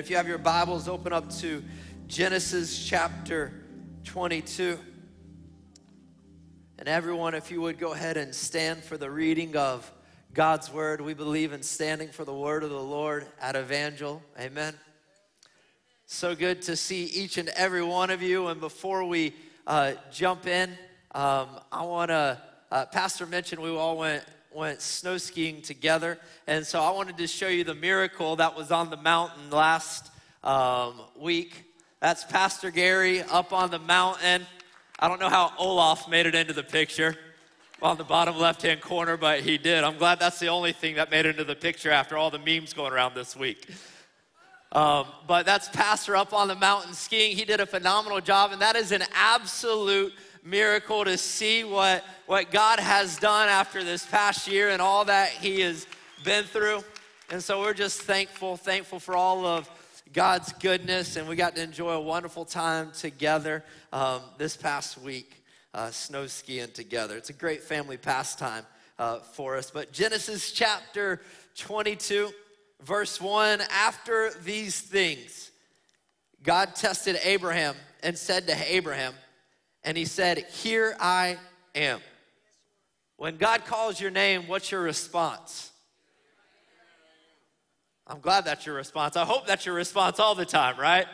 If you have your Bibles, open up to Genesis chapter 22. And everyone, if you would go ahead and stand for the reading of God's word. We believe in standing for the word of the Lord at Evangel. Amen. So good to see each and every one of you. And before we uh, jump in, um, I want to, uh, Pastor mentioned we all went went snow skiing together. And so I wanted to show you the miracle that was on the mountain last um, week. That's Pastor Gary up on the mountain. I don't know how Olaf made it into the picture on the bottom left hand corner, but he did. I'm glad that's the only thing that made it into the picture after all the memes going around this week. Um, but that's Pastor up on the mountain skiing. He did a phenomenal job, and that is an absolute miracle to see what, what God has done after this past year and all that He has been through. And so we're just thankful, thankful for all of God's goodness. And we got to enjoy a wonderful time together um, this past week, uh, snow skiing together. It's a great family pastime uh, for us. But Genesis chapter 22, verse 1 After these things, God tested Abraham and said to Abraham, and he said, Here I am. When God calls your name, what's your response? I'm glad that's your response. I hope that's your response all the time, right?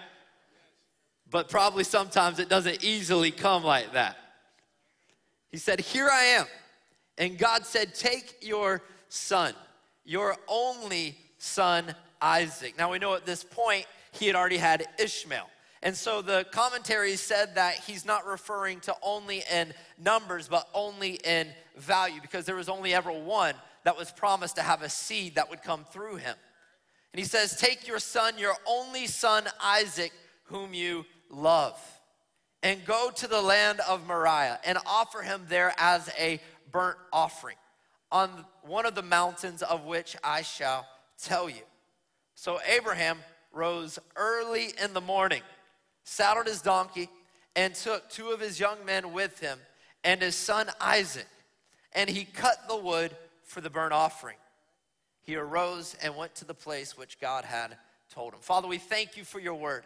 But probably sometimes it doesn't easily come like that. He said, Here I am. And God said, Take your son, your only son, Isaac. Now we know at this point he had already had Ishmael. And so the commentary said that he's not referring to only in numbers, but only in value, because there was only ever one that was promised to have a seed that would come through him. And he says, Take your son, your only son, Isaac, whom you love, and go to the land of Moriah and offer him there as a burnt offering on one of the mountains of which I shall tell you. So Abraham rose early in the morning saddled his donkey, and took two of his young men with him and his son Isaac, and he cut the wood for the burnt offering. He arose and went to the place which God had told him. Father, we thank you for your word.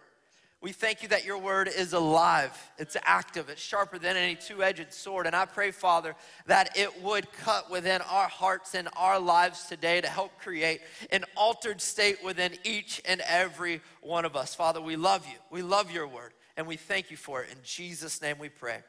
We thank you that your word is alive, it's active, it's sharper than any two edged sword. And I pray, Father, that it would cut within our hearts and our lives today to help create an altered state within each and every one of us. Father, we love you. We love your word, and we thank you for it. In Jesus' name we pray.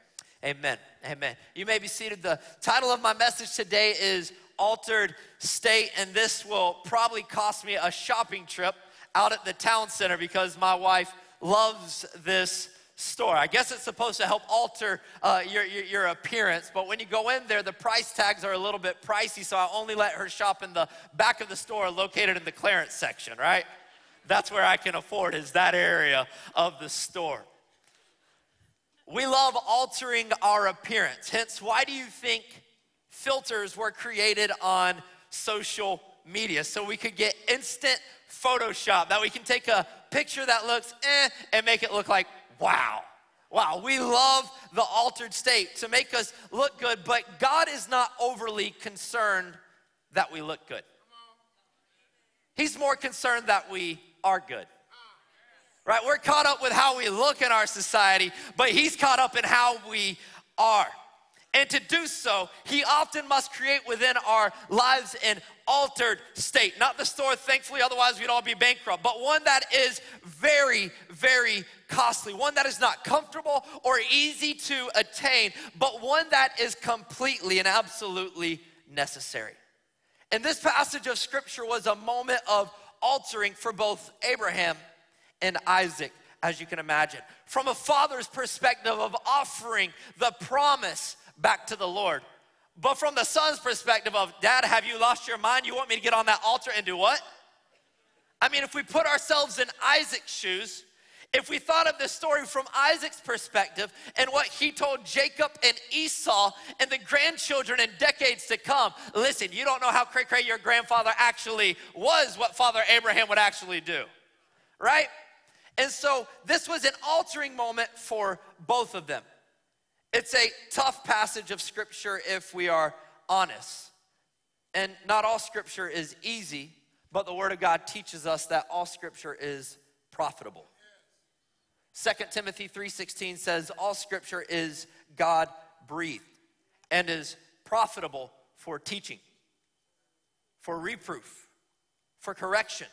Amen. Amen. You may be seated. The title of my message today is Altered State, and this will probably cost me a shopping trip out at the town center because my wife loves this store. I guess it's supposed to help alter uh, your, your, your, appearance, but when you go in there, the price tags are a little bit pricey, so I only let her shop in the back of the store located in the clearance section, right? That's where I can afford, is that area of the store. We love altering our appearance. Hence, why do you think filters were created on social media? So we could get instant Photoshop, that we can take a picture that looks eh and make it look like wow. Wow, we love the altered state to make us look good, but God is not overly concerned that we look good. He's more concerned that we are good. Right? We're caught up with how we look in our society, but He's caught up in how we are. And to do so, he often must create within our lives an altered state. Not the store, thankfully, otherwise we'd all be bankrupt, but one that is very, very costly, one that is not comfortable or easy to attain, but one that is completely and absolutely necessary. And this passage of scripture was a moment of altering for both Abraham and Isaac, as you can imagine. From a father's perspective of offering the promise back to the Lord. But from the son's perspective of, Dad, have you lost your mind? You want me to get on that altar and do what? I mean, if we put ourselves in Isaac's shoes, if we thought of this story from Isaac's perspective and what he told Jacob and Esau and the grandchildren in decades to come, listen, you don't know how cray cray your grandfather actually was, what Father Abraham would actually do, right? And so this was an altering moment for both of them. It's a tough passage of scripture if we are honest. And not all scripture is easy, but the word of God teaches us that all scripture is profitable. 2 Timothy 3:16 says all scripture is God breathed and is profitable for teaching, for reproof, for correction,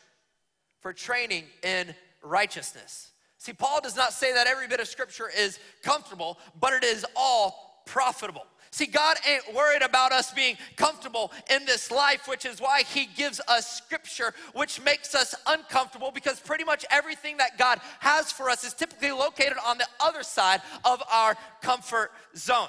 for training in righteousness. See, Paul does not say that every bit of scripture is comfortable, but it is all profitable. See, God ain't worried about us being comfortable in this life, which is why He gives us scripture, which makes us uncomfortable because pretty much everything that God has for us is typically located on the other side of our comfort zone.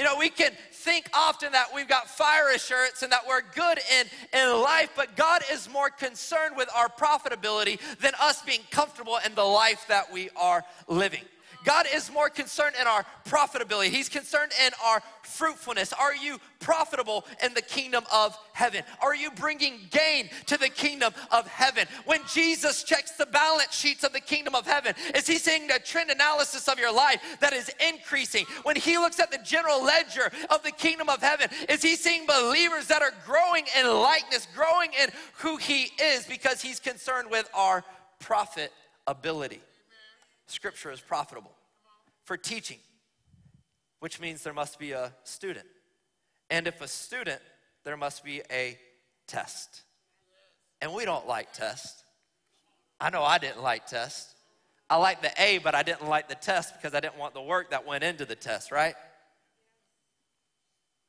You know, we can think often that we've got fire assurance and that we're good in, in life, but God is more concerned with our profitability than us being comfortable in the life that we are living. God is more concerned in our profitability. He's concerned in our fruitfulness. Are you profitable in the kingdom of heaven? Are you bringing gain to the kingdom of heaven? When Jesus checks the balance sheets of the kingdom of heaven, is he seeing a trend analysis of your life that is increasing? When he looks at the general ledger of the kingdom of heaven, is he seeing believers that are growing in likeness, growing in who he is because he's concerned with our profitability? Scripture is profitable for teaching, which means there must be a student. And if a student, there must be a test. And we don't like tests. I know I didn't like tests. I liked the A, but I didn't like the test because I didn't want the work that went into the test, right?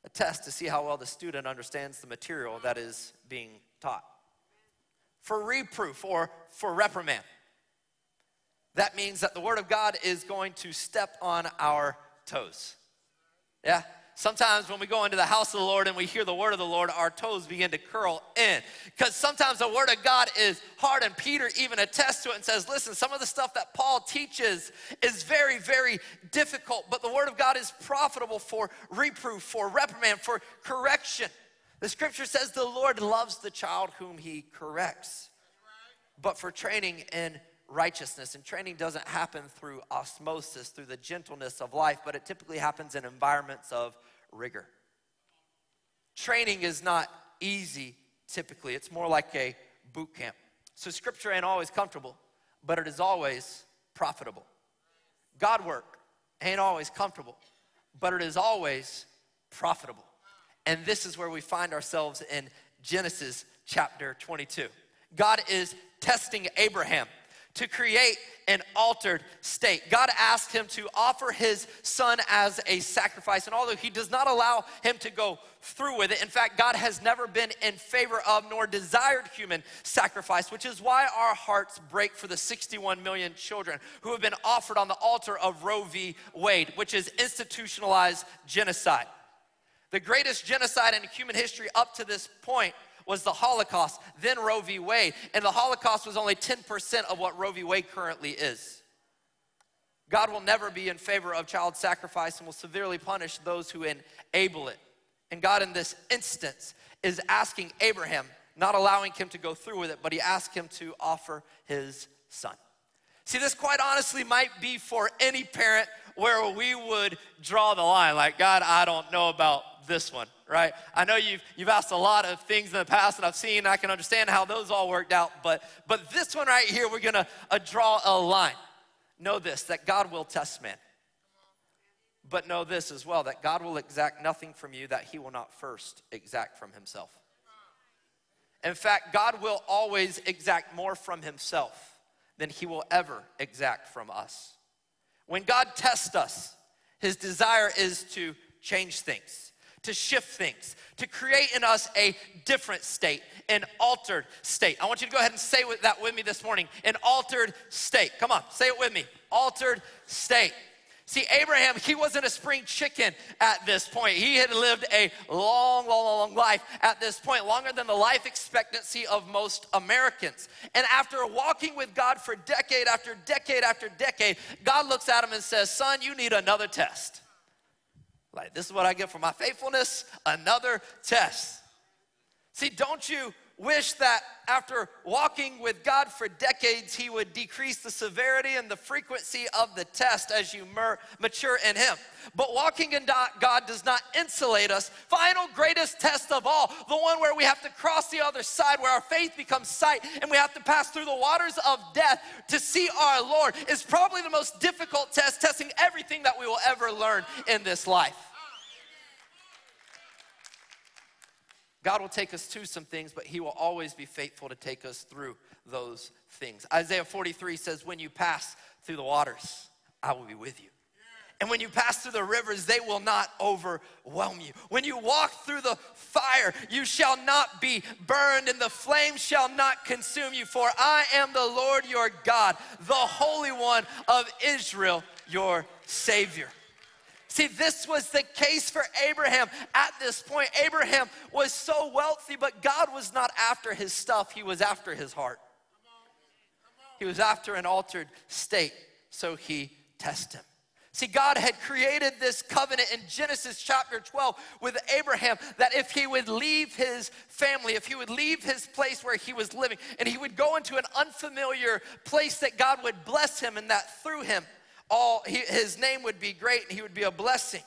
A test to see how well the student understands the material that is being taught. For reproof or for reprimand that means that the Word of God is going to step on our toes. Yeah? Sometimes when we go into the house of the Lord and we hear the word of the Lord, our toes begin to curl in. Because sometimes the word of God is hard, and Peter even attests to it and says, Listen, some of the stuff that Paul teaches is very, very difficult, but the word of God is profitable for reproof, for reprimand, for correction. The scripture says the Lord loves the child whom he corrects, but for training in righteousness. And training doesn't happen through osmosis, through the gentleness of life, but it typically happens in environments of rigor. Training is not easy typically, it's more like a boot camp. So scripture ain't always comfortable, but it is always profitable. God work ain't always comfortable, but it is always profitable. And this is where we find ourselves in Genesis chapter 22. God is testing Abraham to create an altered state. God asked him to offer his son as a sacrifice, and although he does not allow him to go through with it, in fact, God has never been in favor of nor desired human sacrifice, which is why our hearts break for the 61 million children who have been offered on the altar of Roe v. Wade, which is institutionalized genocide. The greatest genocide in human history up to this point was the Holocaust, then Roe v. Wade. And the Holocaust was only 10% of what Roe v. Wade currently is. God will never be in favor of child sacrifice and will severely punish those who enable it. And God, in this instance, is asking Abraham, not allowing him to go through with it, but he asked him to offer his son. See, this quite honestly might be for any parent where we would draw the line. Like, God, I don't know about this one, right? I know you've, you've asked a lot of things in the past and I've seen, I can understand how those all worked out, but, but this one right here, we're gonna uh, draw a line. Know this, that God will test man. But know this as well, that God will exact nothing from you that he will not first exact from himself. In fact, God will always exact more from himself than he will ever exact from us. When God tests us, his desire is to change things to shift things, to create in us a different state, an altered state. I want you to go ahead and say that with me this morning an altered state. Come on, say it with me. Altered state. See, Abraham, he wasn't a spring chicken at this point. He had lived a long, long, long life at this point, longer than the life expectancy of most Americans. And after walking with God for decade after decade after decade, God looks at him and says, Son, you need another test. Like, this is what I get for my faithfulness, another test. See, don't you wish that after walking with God for decades, he would decrease the severity and the frequency of the test as you mature in him. But walking in God does not insulate us. Final greatest test of all, the one where we have to cross the other side, where our faith becomes sight, and we have to pass through the waters of death to see our Lord, is probably the most difficult test, testing everything that we will ever learn in this life. God will take us to some things, but He will always be faithful to take us through those things. Isaiah 43 says, When you pass through the waters, I will be with you. And when you pass through the rivers, they will not overwhelm you. When you walk through the fire, you shall not be burned, and the flame shall not consume you. For I am the Lord your God, the Holy One of Israel, your Savior. See, this was the case for Abraham at this point. Abraham was so wealthy, but God was not after his stuff, he was after his heart. He was after an altered state, so he tested him. See, God had created this covenant in Genesis chapter 12 with Abraham that if he would leave his family, if he would leave his place where he was living, and he would go into an unfamiliar place, that God would bless him and that through him, all he, his name would be great and he would be a blessing.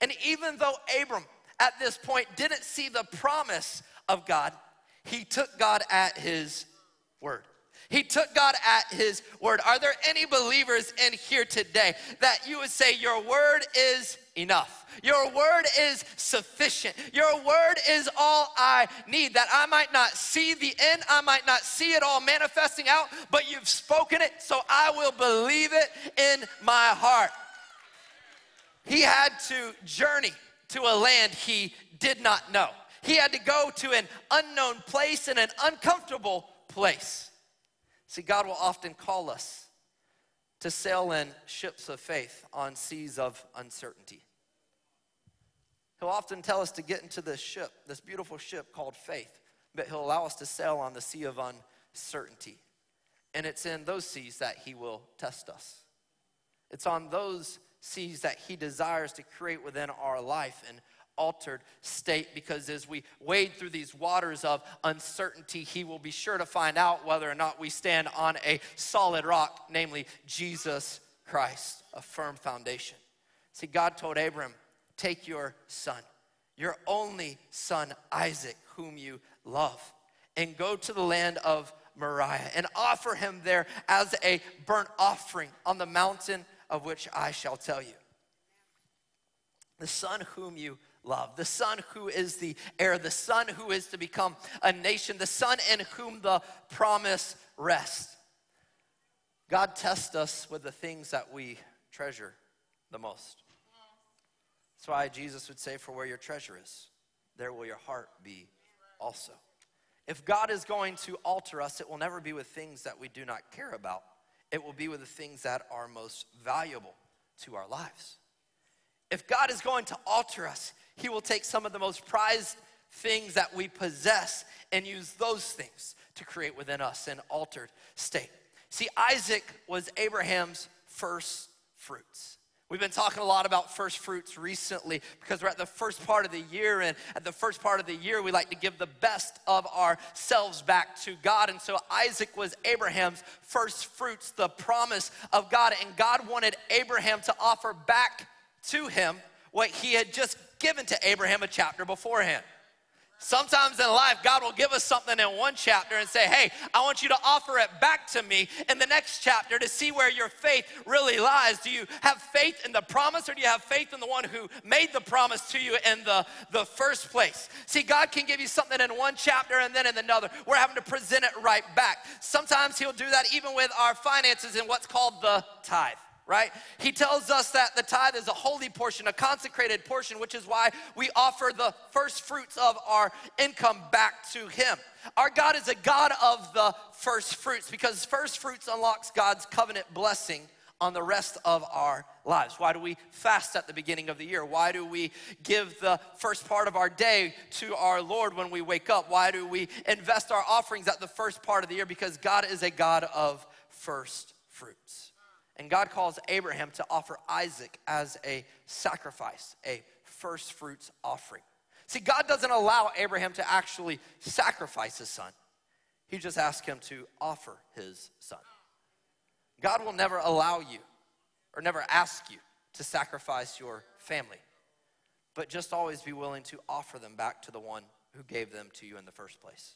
And even though Abram at this point didn't see the promise of God, he took God at his word. He took God at his word. Are there any believers in here today that you would say, Your word is enough? Your word is sufficient. Your word is all I need. That I might not see the end, I might not see it all manifesting out, but you've spoken it, so I will believe it in my heart. He had to journey to a land he did not know. He had to go to an unknown place and an uncomfortable place. See, God will often call us to sail in ships of faith on seas of uncertainty. He'll often tell us to get into this ship, this beautiful ship called faith, but he'll allow us to sail on the sea of uncertainty. And it's in those seas that he will test us. It's on those seas that He desires to create within our life an altered state because as we wade through these waters of uncertainty, He will be sure to find out whether or not we stand on a solid rock, namely Jesus Christ, a firm foundation. See, God told Abram, Take your son, your only son, Isaac, whom you love, and go to the land of Moriah and offer him there as a burnt offering on the mountain of which I shall tell you. The Son whom you love, the Son who is the heir, the Son who is to become a nation, the Son in whom the promise rests. God tests us with the things that we treasure the most. That's why Jesus would say, For where your treasure is, there will your heart be also. If God is going to alter us, it will never be with things that we do not care about it will be with the things that are most valuable to our lives. If God is going to alter us, He will take some of the most prized things that we possess and use those things to create within us an altered state. See, Isaac was Abraham's first fruits. We've been talking a lot about first fruits recently because we're at the first part of the year, and at the first part of the year, we like to give the best of ourselves back to God. And so Isaac was Abraham's first fruits, the promise of God. And God wanted Abraham to offer back to him what he had just given to Abraham a chapter beforehand. Sometimes in life, God will give us something in one chapter and say, Hey, I want you to offer it back to me in the next chapter to see where your faith really lies. Do you have faith in the promise or do you have faith in the one who made the promise to you in the, the first place? See, God can give you something in one chapter and then in another. We're having to present it right back. Sometimes He'll do that even with our finances in what's called the tithe right? He tells us that the tithe is a holy portion, a consecrated portion, which is why we offer the first fruits of our income back to Him. Our God is a God of the first fruits because first fruits unlocks God's covenant blessing on the rest of our lives. Why do we fast at the beginning of the year? Why do we give the first part of our day to our Lord when we wake up? Why do we invest our offerings at the first part of the year? Because God is a God of first fruits. And God calls Abraham to offer Isaac as a sacrifice, a first fruits offering. See, God doesn't allow Abraham to actually sacrifice his son, he just asks him to offer his son. God will never allow you or never ask you to sacrifice your family, but just always be willing to offer them back to the one who gave them to you in the first place.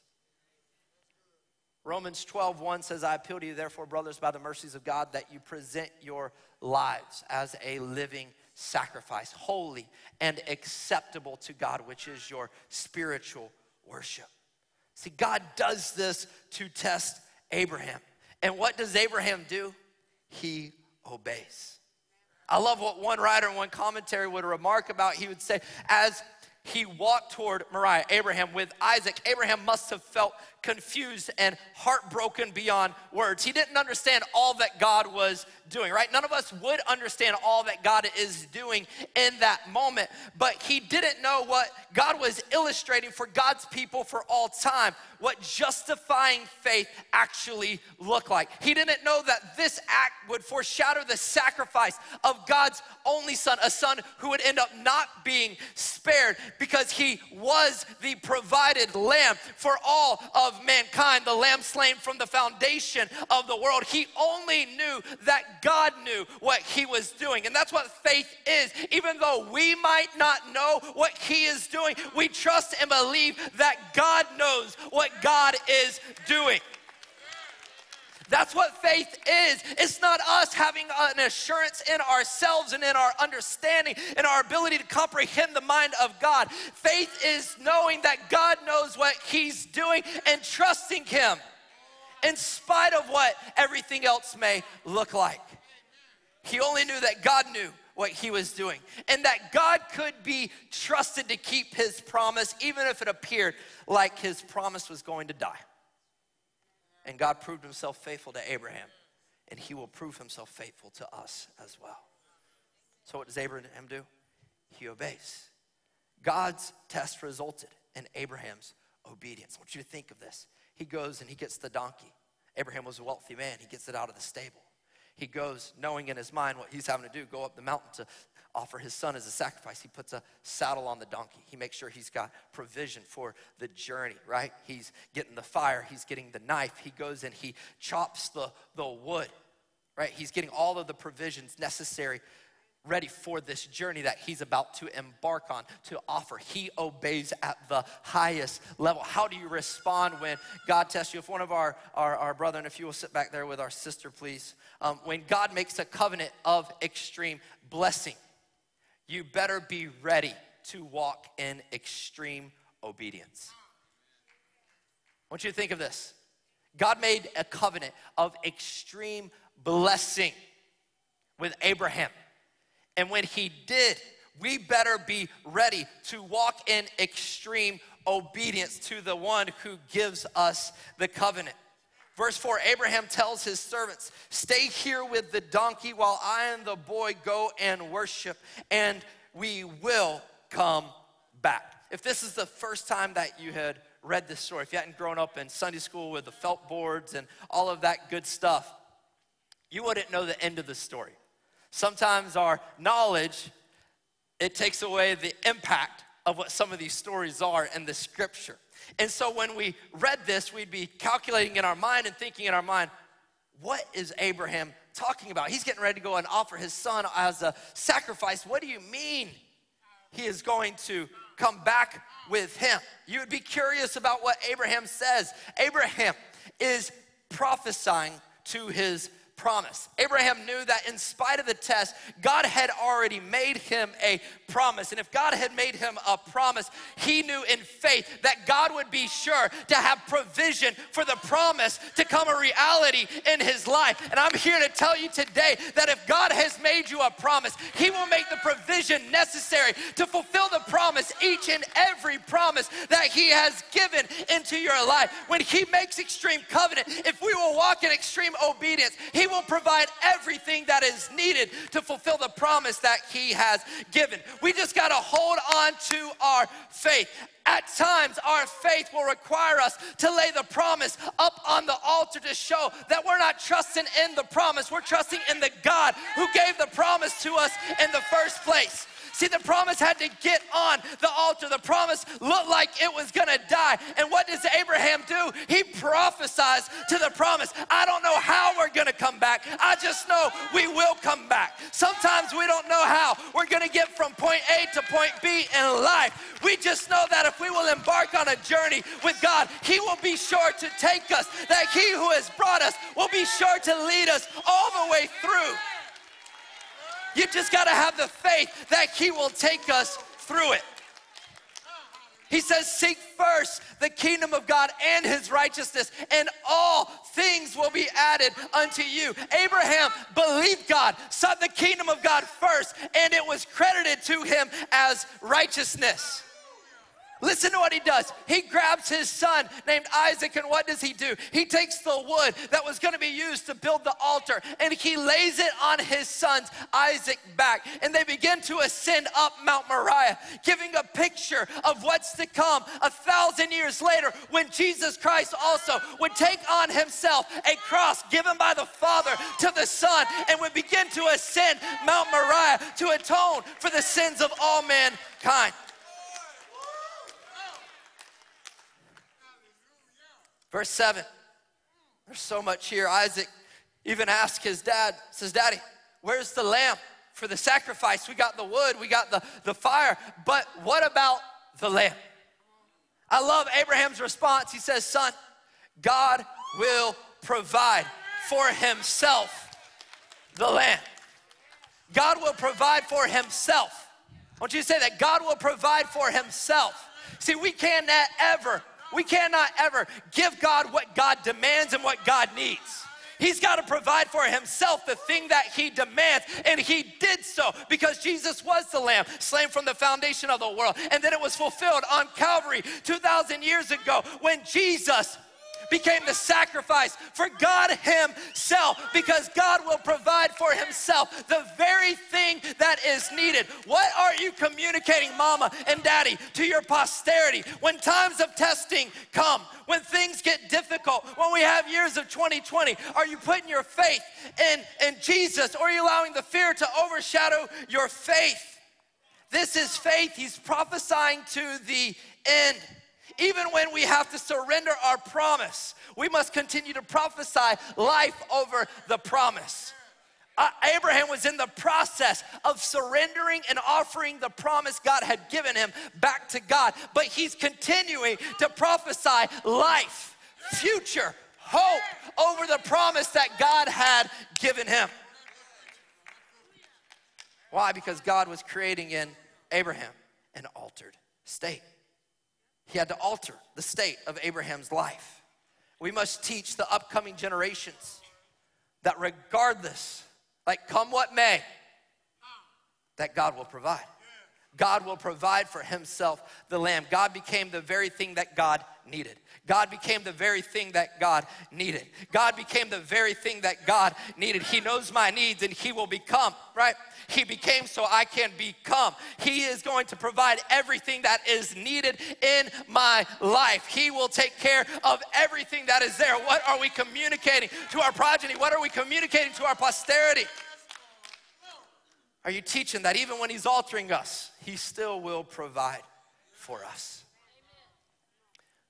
Romans 12, 1 says, I appeal to you, therefore, brothers, by the mercies of God, that you present your lives as a living sacrifice, holy and acceptable to God, which is your spiritual worship. See, God does this to test Abraham. And what does Abraham do? He obeys. I love what one writer one commentary would remark about. He would say, as he walked toward Moriah, Abraham, with Isaac, Abraham must have felt confused and heartbroken beyond words. He didn't understand all that God was doing, right? None of us would understand all that God is doing in that moment, but he didn't know what God was illustrating for God's people for all time, what justifying faith actually looked like. He didn't know that this act would foreshadow the sacrifice of God's only son, a son who would end up not being spared because he was the provided lamb for all of mankind, the lamb slain from the foundation of the world. He only knew that God knew what he was doing. And that's what faith is. Even though we might not know what he is doing, we trust and believe that God knows what God is doing. That's what faith is. It's not us having an assurance in ourselves and in our understanding and our ability to comprehend the mind of God. Faith is knowing that God knows what He's doing and trusting Him in spite of what everything else may look like. He only knew that God knew what he was doing and that God could be trusted to keep his promise, even if it appeared like his promise was going to die. And God proved himself faithful to Abraham, and he will prove himself faithful to us as well. So, what does Abraham do? He obeys. God's test resulted in Abraham's obedience. I want you to think of this. He goes and he gets the donkey. Abraham was a wealthy man, he gets it out of the stable. He goes, knowing in his mind what he's having to do, go up the mountain to offer his son as a sacrifice. He puts a saddle on the donkey. He makes sure he's got provision for the journey, right? He's getting the fire, he's getting the knife. He goes and he chops the, the wood, right? He's getting all of the provisions necessary ready for this journey that he's about to embark on to offer. He obeys at the highest level. How do you respond when God tests you? If one of our, our, our brother, and if you will sit back there with our sister, please. Um, when God makes a covenant of extreme blessing, you better be ready to walk in extreme obedience. I want you to think of this God made a covenant of extreme blessing with Abraham. And when he did, we better be ready to walk in extreme obedience to the one who gives us the covenant. Verse 4 Abraham tells his servants, Stay here with the donkey while I and the boy go and worship, and we will come back. If this is the first time that you had read this story, if you hadn't grown up in Sunday school with the felt boards and all of that good stuff, you wouldn't know the end of the story. Sometimes our knowledge it takes away the impact of what some of these stories are in the scripture. And so when we read this, we'd be calculating in our mind and thinking in our mind, what is Abraham talking about? He's getting ready to go and offer his son as a sacrifice. What do you mean he is going to come back with him? You would be curious about what Abraham says. Abraham is prophesying to his promise. Abraham knew that in spite of the test, God had already made him a promise. And if God had made him a promise, he knew in faith that God would be sure to have provision for the promise to come a reality in his life. And I'm here to tell you today that if God has made you a promise, he will make the provision necessary to fulfill the promise, each and every promise that he has given into your life. When he makes extreme covenant, if we will walk in extreme obedience, he will provide everything that is needed to fulfill the promise that He has given. We just got to hold on to our faith. At times, our faith will require us to lay the promise up on the altar to show that we're not trusting in the promise, we're trusting in the God who gave the promise to us in the first place. See, the promise had to get on the altar. The promise looked like it was gonna die. And what does Abraham do? He prophesies to the promise. I don't know how we're gonna come back. I just know we will come back. Sometimes we don't know how we're gonna get from point A to point B in life. We just know that if we will embark on a journey with God, He will be sure to take us, that He who has brought us will be sure to lead us all the way through. You just got to have the faith that He will take us through it. He says, Seek first the kingdom of God and his righteousness, and all things will be added unto you. Abraham believed God, sought the kingdom of God first, and it was credited to him as righteousness. Listen to what he does. He grabs his son named Isaac, and what does he do? He takes the wood that was gonna be used to build the altar and he lays it on his son's Isaac back. And they begin to ascend up Mount Moriah, giving a picture of what's to come a thousand years later when Jesus Christ also would take on himself a cross given by the Father to the Son and would begin to ascend Mount Moriah to atone for the sins of all mankind. Verse 7. There's so much here. Isaac even asked his dad, says, Daddy, where's the lamb for the sacrifice? We got the wood, we got the, the fire, but what about the lamb? I love Abraham's response. He says, Son, God will provide for himself the lamb. God will provide for himself. I want you to say that God will provide for himself. See, we cannot ever we cannot ever give God what God demands and what God needs. He's got to provide for himself the thing that he demands. And he did so because Jesus was the lamb slain from the foundation of the world. And then it was fulfilled on Calvary 2,000 years ago when Jesus became the sacrifice for God Himself because God will provide for Himself the very thing that is needed. What are you communicating, mama and daddy, to your posterity when times of testing come, when things get difficult, when we have years of 2020? Are you putting your faith in, in Jesus or are you allowing the fear to overshadow your faith? This is faith. He's prophesying to the end. Even when we have to surrender our promise, we must continue to prophesy life over the promise. Uh, Abraham was in the process of surrendering and offering the promise God had given him back to God, but he's continuing to prophesy life, future, hope over the promise that God had given him. Why? Because God was creating in Abraham an altered state. He had to alter the state of Abraham's life. We must teach the upcoming generations that regardless, like come what may, that God will provide. God will provide for himself the lamb. God became the very thing that God needed. God became the very thing that God needed. God became the very thing that God needed. He knows my needs and He will become, right? He became so I can become. He is going to provide everything that is needed in my life. He will take care of everything that is there. What are we communicating to our progeny? What are we communicating to our posterity? Are you teaching that even when He's altering us, He still will provide for us?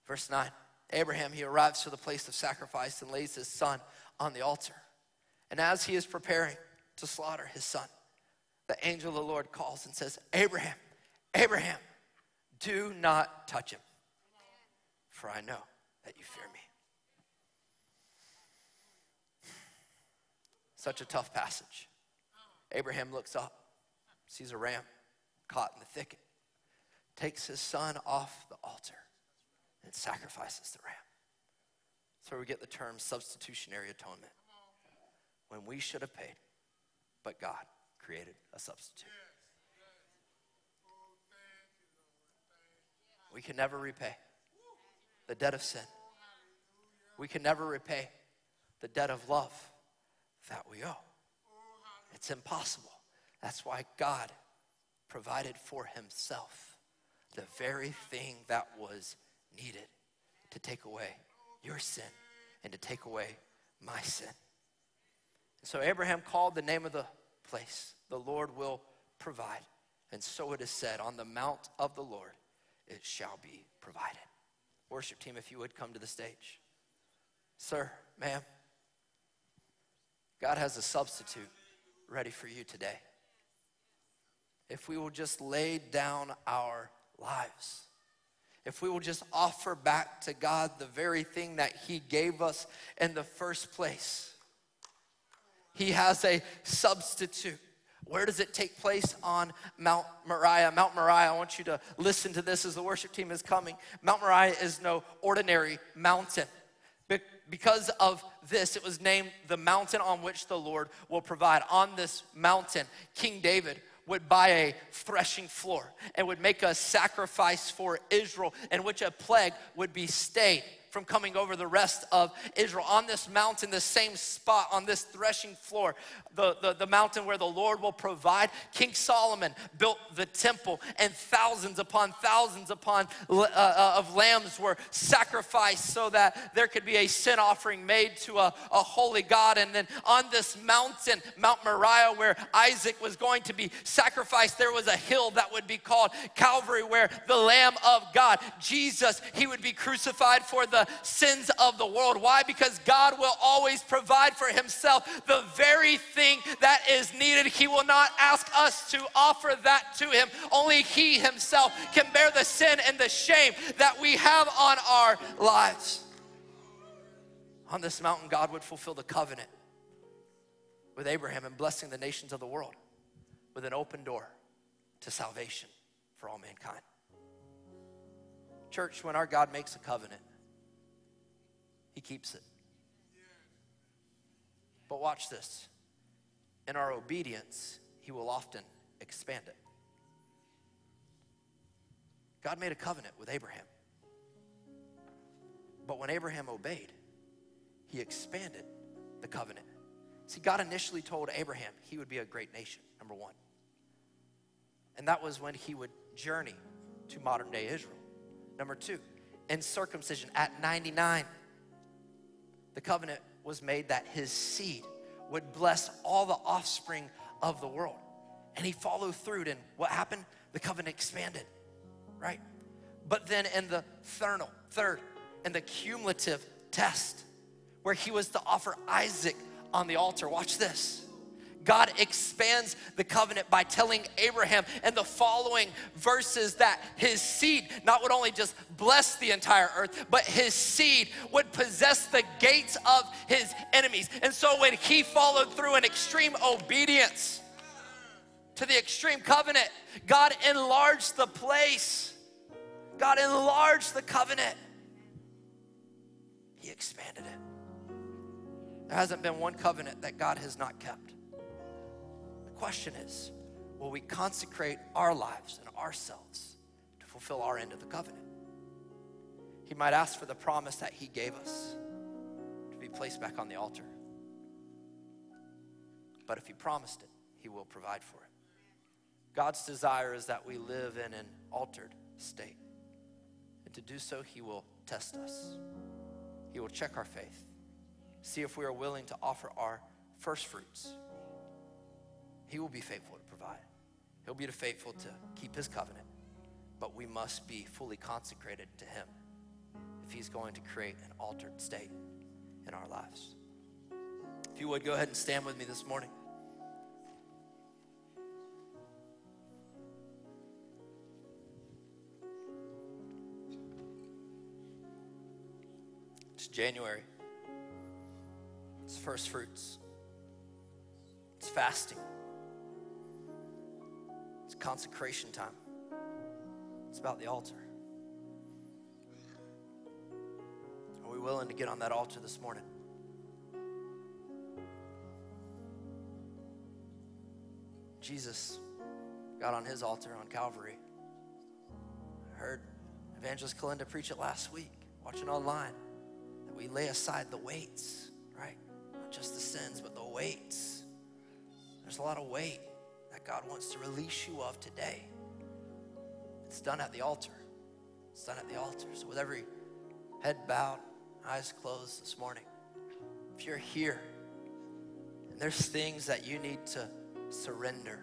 Verse 9 Abraham, he arrives to the place of sacrifice and lays his son on the altar. And as he is preparing to slaughter his son, the angel of the Lord calls and says, Abraham, Abraham, do not touch him, for I know that you fear me. Such a tough passage. Abraham looks up, sees a ram caught in the thicket, takes his son off the altar and sacrifices the ram. So we get the term substitutionary atonement. When we should have paid, but God created a substitute. We can never repay the debt of sin. We can never repay the debt of love that we owe. It's impossible. That's why God provided for himself the very thing that was needed to take away your sin and to take away my sin. So Abraham called the name of the place, the Lord will provide. And so it is said, On the mount of the Lord it shall be provided. Worship team, if you would come to the stage. Sir, ma'am, God has a substitute ready for you today. If we will just lay down our lives, if we will just offer back to God the very thing that He gave us in the first place, He has a substitute. Where does it take place on Mount Moriah? Mount Moriah, I want you to listen to this as the worship team is coming. Mount Moriah is no ordinary mountain. Because of this, it was named the mountain on which the Lord will provide. On this mountain, King David would buy a threshing floor and would make a sacrifice for Israel, in which a plague would be stayed from coming over the rest of Israel. On this mountain, the same spot, on this threshing floor, the, the, the mountain where the Lord will provide, King Solomon built the temple, and thousands upon thousands upon uh, uh, of lambs were sacrificed so that there could be a sin offering made to a, a holy God. And then on this mountain, Mount Moriah, where Isaac was going to be sacrificed, there was a hill that would be called Calvary, where the Lamb of God, Jesus, he would be crucified for the sins of the world. Why? Because God will always provide for himself the very thing that is needed. He will not ask us to offer that to him. Only he himself can bear the sin and the shame that we have on our lives. On this mountain, God would fulfill the covenant with Abraham and blessing the nations of the world with an open door to salvation for all mankind. Church, when our God makes a covenant, he keeps it. But watch this. In our obedience, He will often expand it. God made a covenant with Abraham. But when Abraham obeyed, He expanded the covenant. See, God initially told Abraham he would be a great nation, number one. And that was when he would journey to modern day Israel. Number two, in circumcision at 99 the covenant was made that his seed would bless all the offspring of the world. And he followed through, and what happened? The covenant expanded, right? But then in the thernal, third, in the cumulative test, where he was to offer Isaac on the altar, watch this. God expands the covenant by telling Abraham in the following verses that his seed not would only just bless the entire earth, but his seed would possess the gates of his enemies. And so when he followed through in extreme obedience to the extreme covenant, God enlarged the place. God enlarged the covenant. He expanded it. There hasn't been one covenant that God has not kept question is will we consecrate our lives and ourselves to fulfill our end of the covenant? He might ask for the promise that He gave us to be placed back on the altar. But if He promised it, He will provide for it. God's desire is that we live in an altered state. And to do so, He will test us, He will check our faith, see if we are willing to offer our first fruits he will be faithful to provide. He'll be faithful to keep his covenant. But we must be fully consecrated to him if he's going to create an altered state in our lives. If you would, go ahead and stand with me this morning. It's January. It's first fruits. It's fasting consecration time. It's about the altar. Are we willing to get on that altar this morning? Jesus got on his altar on Calvary. I heard Evangelist Kalinda preach it last week, watching online, that we lay aside the weights, right? Not just the sins, but the weights. There's a lot of weight that God wants to release you of today. It's done at the altar. It's done at the altar. So, with every head bowed, eyes closed this morning, if you're here and there's things that you need to surrender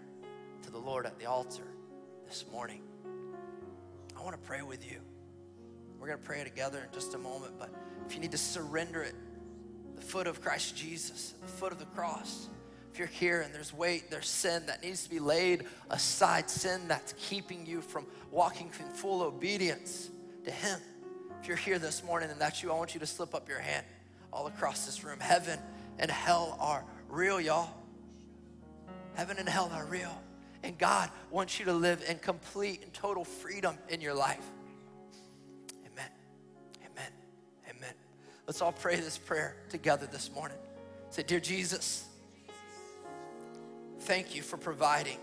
to the Lord at the altar, this morning, I want to pray with you. We're going to pray together in just a moment, but if you need to surrender it, the foot of Christ Jesus, the foot of the cross, if you're here and there's weight, there's sin that needs to be laid aside, sin that's keeping you from walking in full obedience to Him. If you're here this morning and that's you, I want you to slip up your hand all across this room. Heaven and hell are real, y'all. Heaven and hell are real. And God wants you to live in complete and total freedom in your life. Amen. Amen. Amen. Let's all pray this prayer together this morning. Say, Dear Jesus, thank you for providing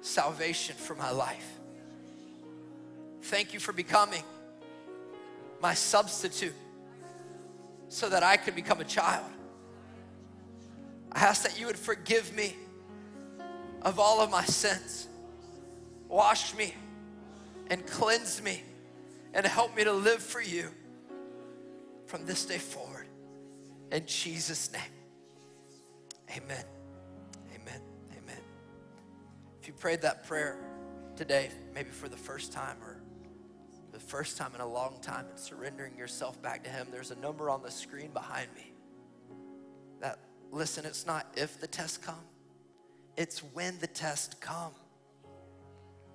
salvation for my life. Thank you for becoming my substitute so that I could become a child. I ask that you would forgive me of all of my sins, wash me and cleanse me, and help me to live for you from this day forward. In Jesus' name, amen. If you prayed that prayer today, maybe for the first time or the first time in a long time and surrendering yourself back to Him, there's a number on the screen behind me. That, listen, it's not if the test come, it's when the test come.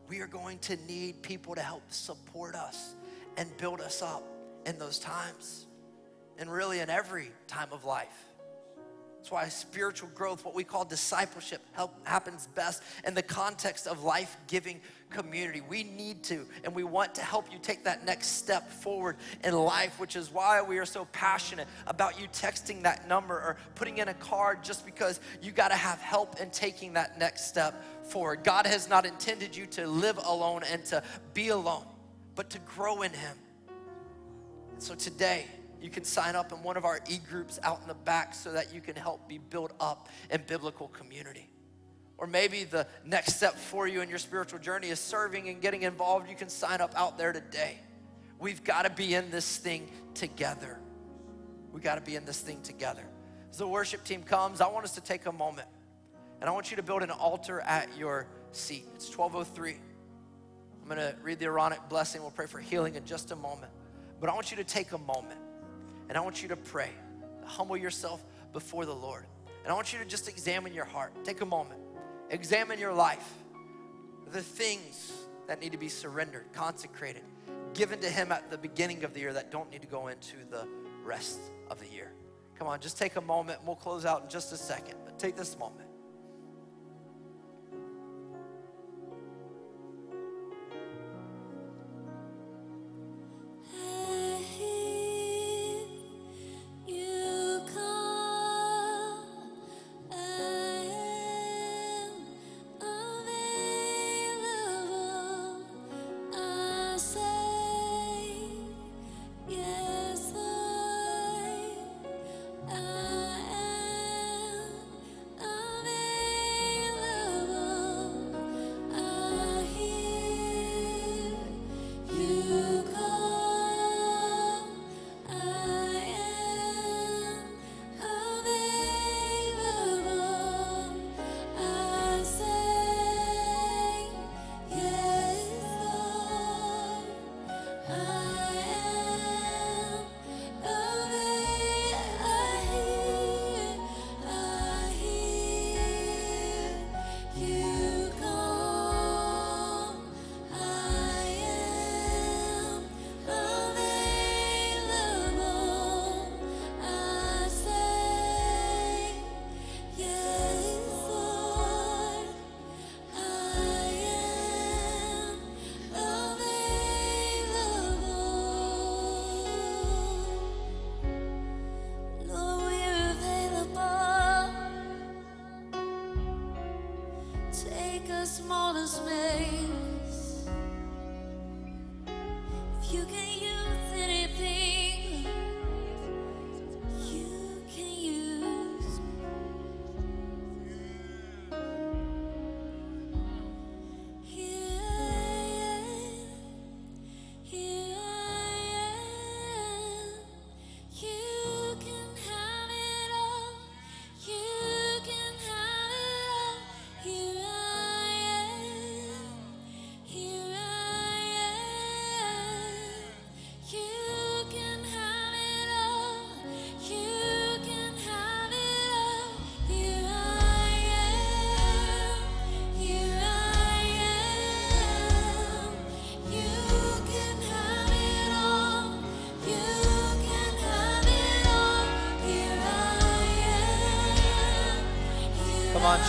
We are going to need people to help support us and build us up in those times, and really in every time of life. That's why spiritual growth, what we call discipleship, help, happens best in the context of life giving community. We need to, and we want to help you take that next step forward in life, which is why we are so passionate about you texting that number or putting in a card just because you got to have help in taking that next step forward. God has not intended you to live alone and to be alone, but to grow in Him. So today, you can sign up in one of our e groups out in the back so that you can help be built up in biblical community. Or maybe the next step for you in your spiritual journey is serving and getting involved. You can sign up out there today. We've got to be in this thing together. We got to be in this thing together. As the worship team comes, I want us to take a moment and I want you to build an altar at your seat. It's 1203. I'm going to read the Aaronic blessing. We'll pray for healing in just a moment. But I want you to take a moment and I want you to pray. Humble yourself before the Lord. And I want you to just examine your heart. Take a moment. Examine your life. The things that need to be surrendered, consecrated, given to Him at the beginning of the year that don't need to go into the rest of the year. Come on, just take a moment. We'll close out in just a second, but take this moment.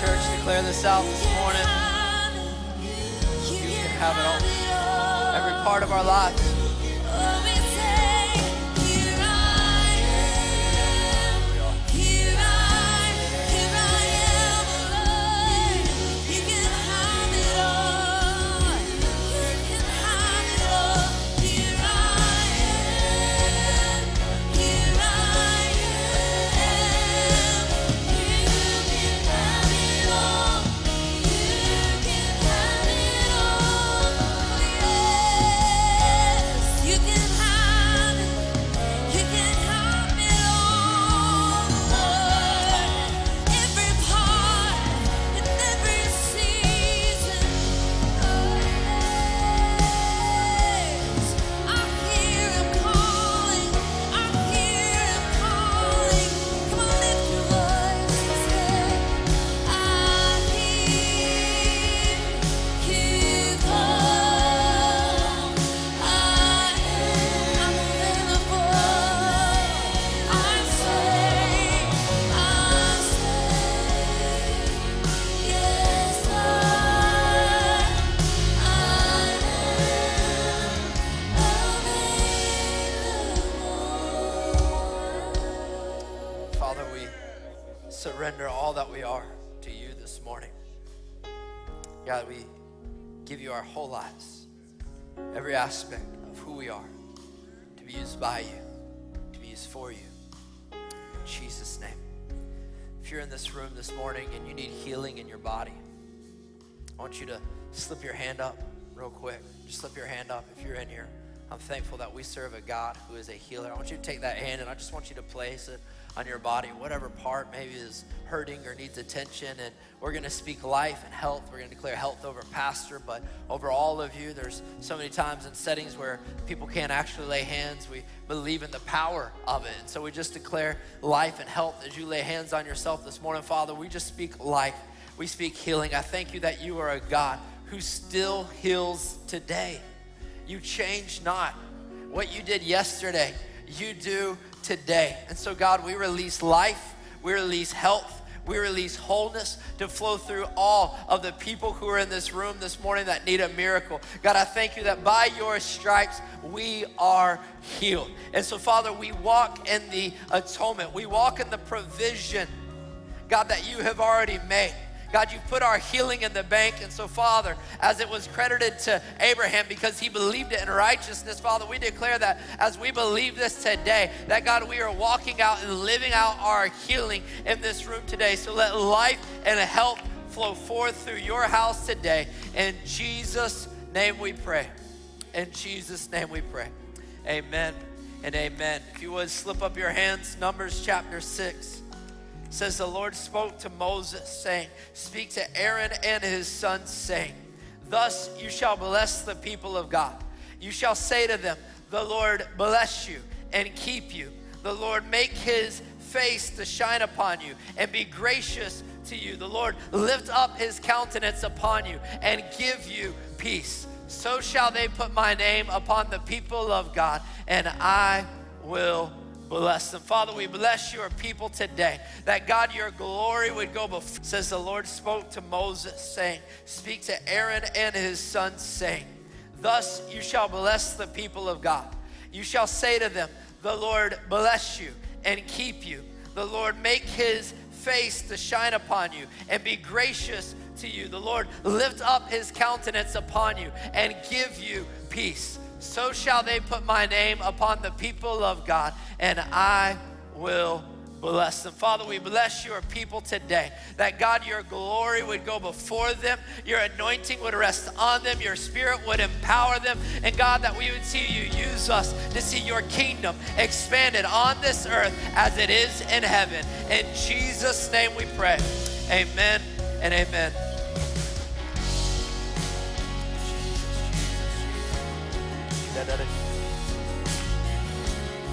Church, declare this out this morning. You can have it all. Every part of our lives. This morning and you need healing in your body, I want you to slip your hand up real quick. Just slip your hand up if you're in here. I'm thankful that we serve a God who is a healer. I want you to take that hand and I just want you to place it on your body, whatever part maybe is hurting or needs attention. And we're going to speak life and health. We're going to declare health over Pastor, but over all of you. There's so many times in settings where people can't actually lay hands. We believe in the power of it. And so we just declare life and health as you lay hands on yourself this morning, Father. We just speak life. We speak healing. I thank you that you are a God who still heals today. You change not. What you did yesterday, you do today. And so, God, we release life, we release health. We release wholeness to flow through all of the people who are in this room this morning that need a miracle. God, I thank you that by your stripes we are healed. And so, Father, we walk in the atonement, we walk in the provision, God, that you have already made. God, you put our healing in the bank. And so, Father, as it was credited to Abraham because he believed it in righteousness, Father, we declare that as we believe this today, that God, we are walking out and living out our healing in this room today. So let life and health flow forth through your house today. In Jesus' name we pray. In Jesus' name we pray. Amen and amen. If you would slip up your hands, Numbers chapter 6 says the Lord spoke to Moses, saying, Speak to Aaron and his sons, saying, Thus you shall bless the people of God. You shall say to them, The Lord bless you and keep you. The Lord make his face to shine upon you and be gracious to you. The Lord lift up his countenance upon you and give you peace. So shall they put my name upon the people of God, and I will bless them. Father, we bless your people today that God, your glory would go before. Says the Lord spoke to Moses, saying, Speak to Aaron and his sons, saying, Thus you shall bless the people of God. You shall say to them, The Lord bless you and keep you. The Lord make his face to shine upon you and be gracious to you. The Lord lift up his countenance upon you and give you peace so shall they put my name upon the people of God, and I will bless them. Father, we bless your people today. That God, your glory would go before them, your anointing would rest on them, your spirit would empower them, and God, that we would see you use us to see your kingdom expanded on this earth as it is in heaven. In Jesus' name we pray. Amen and amen. Da da da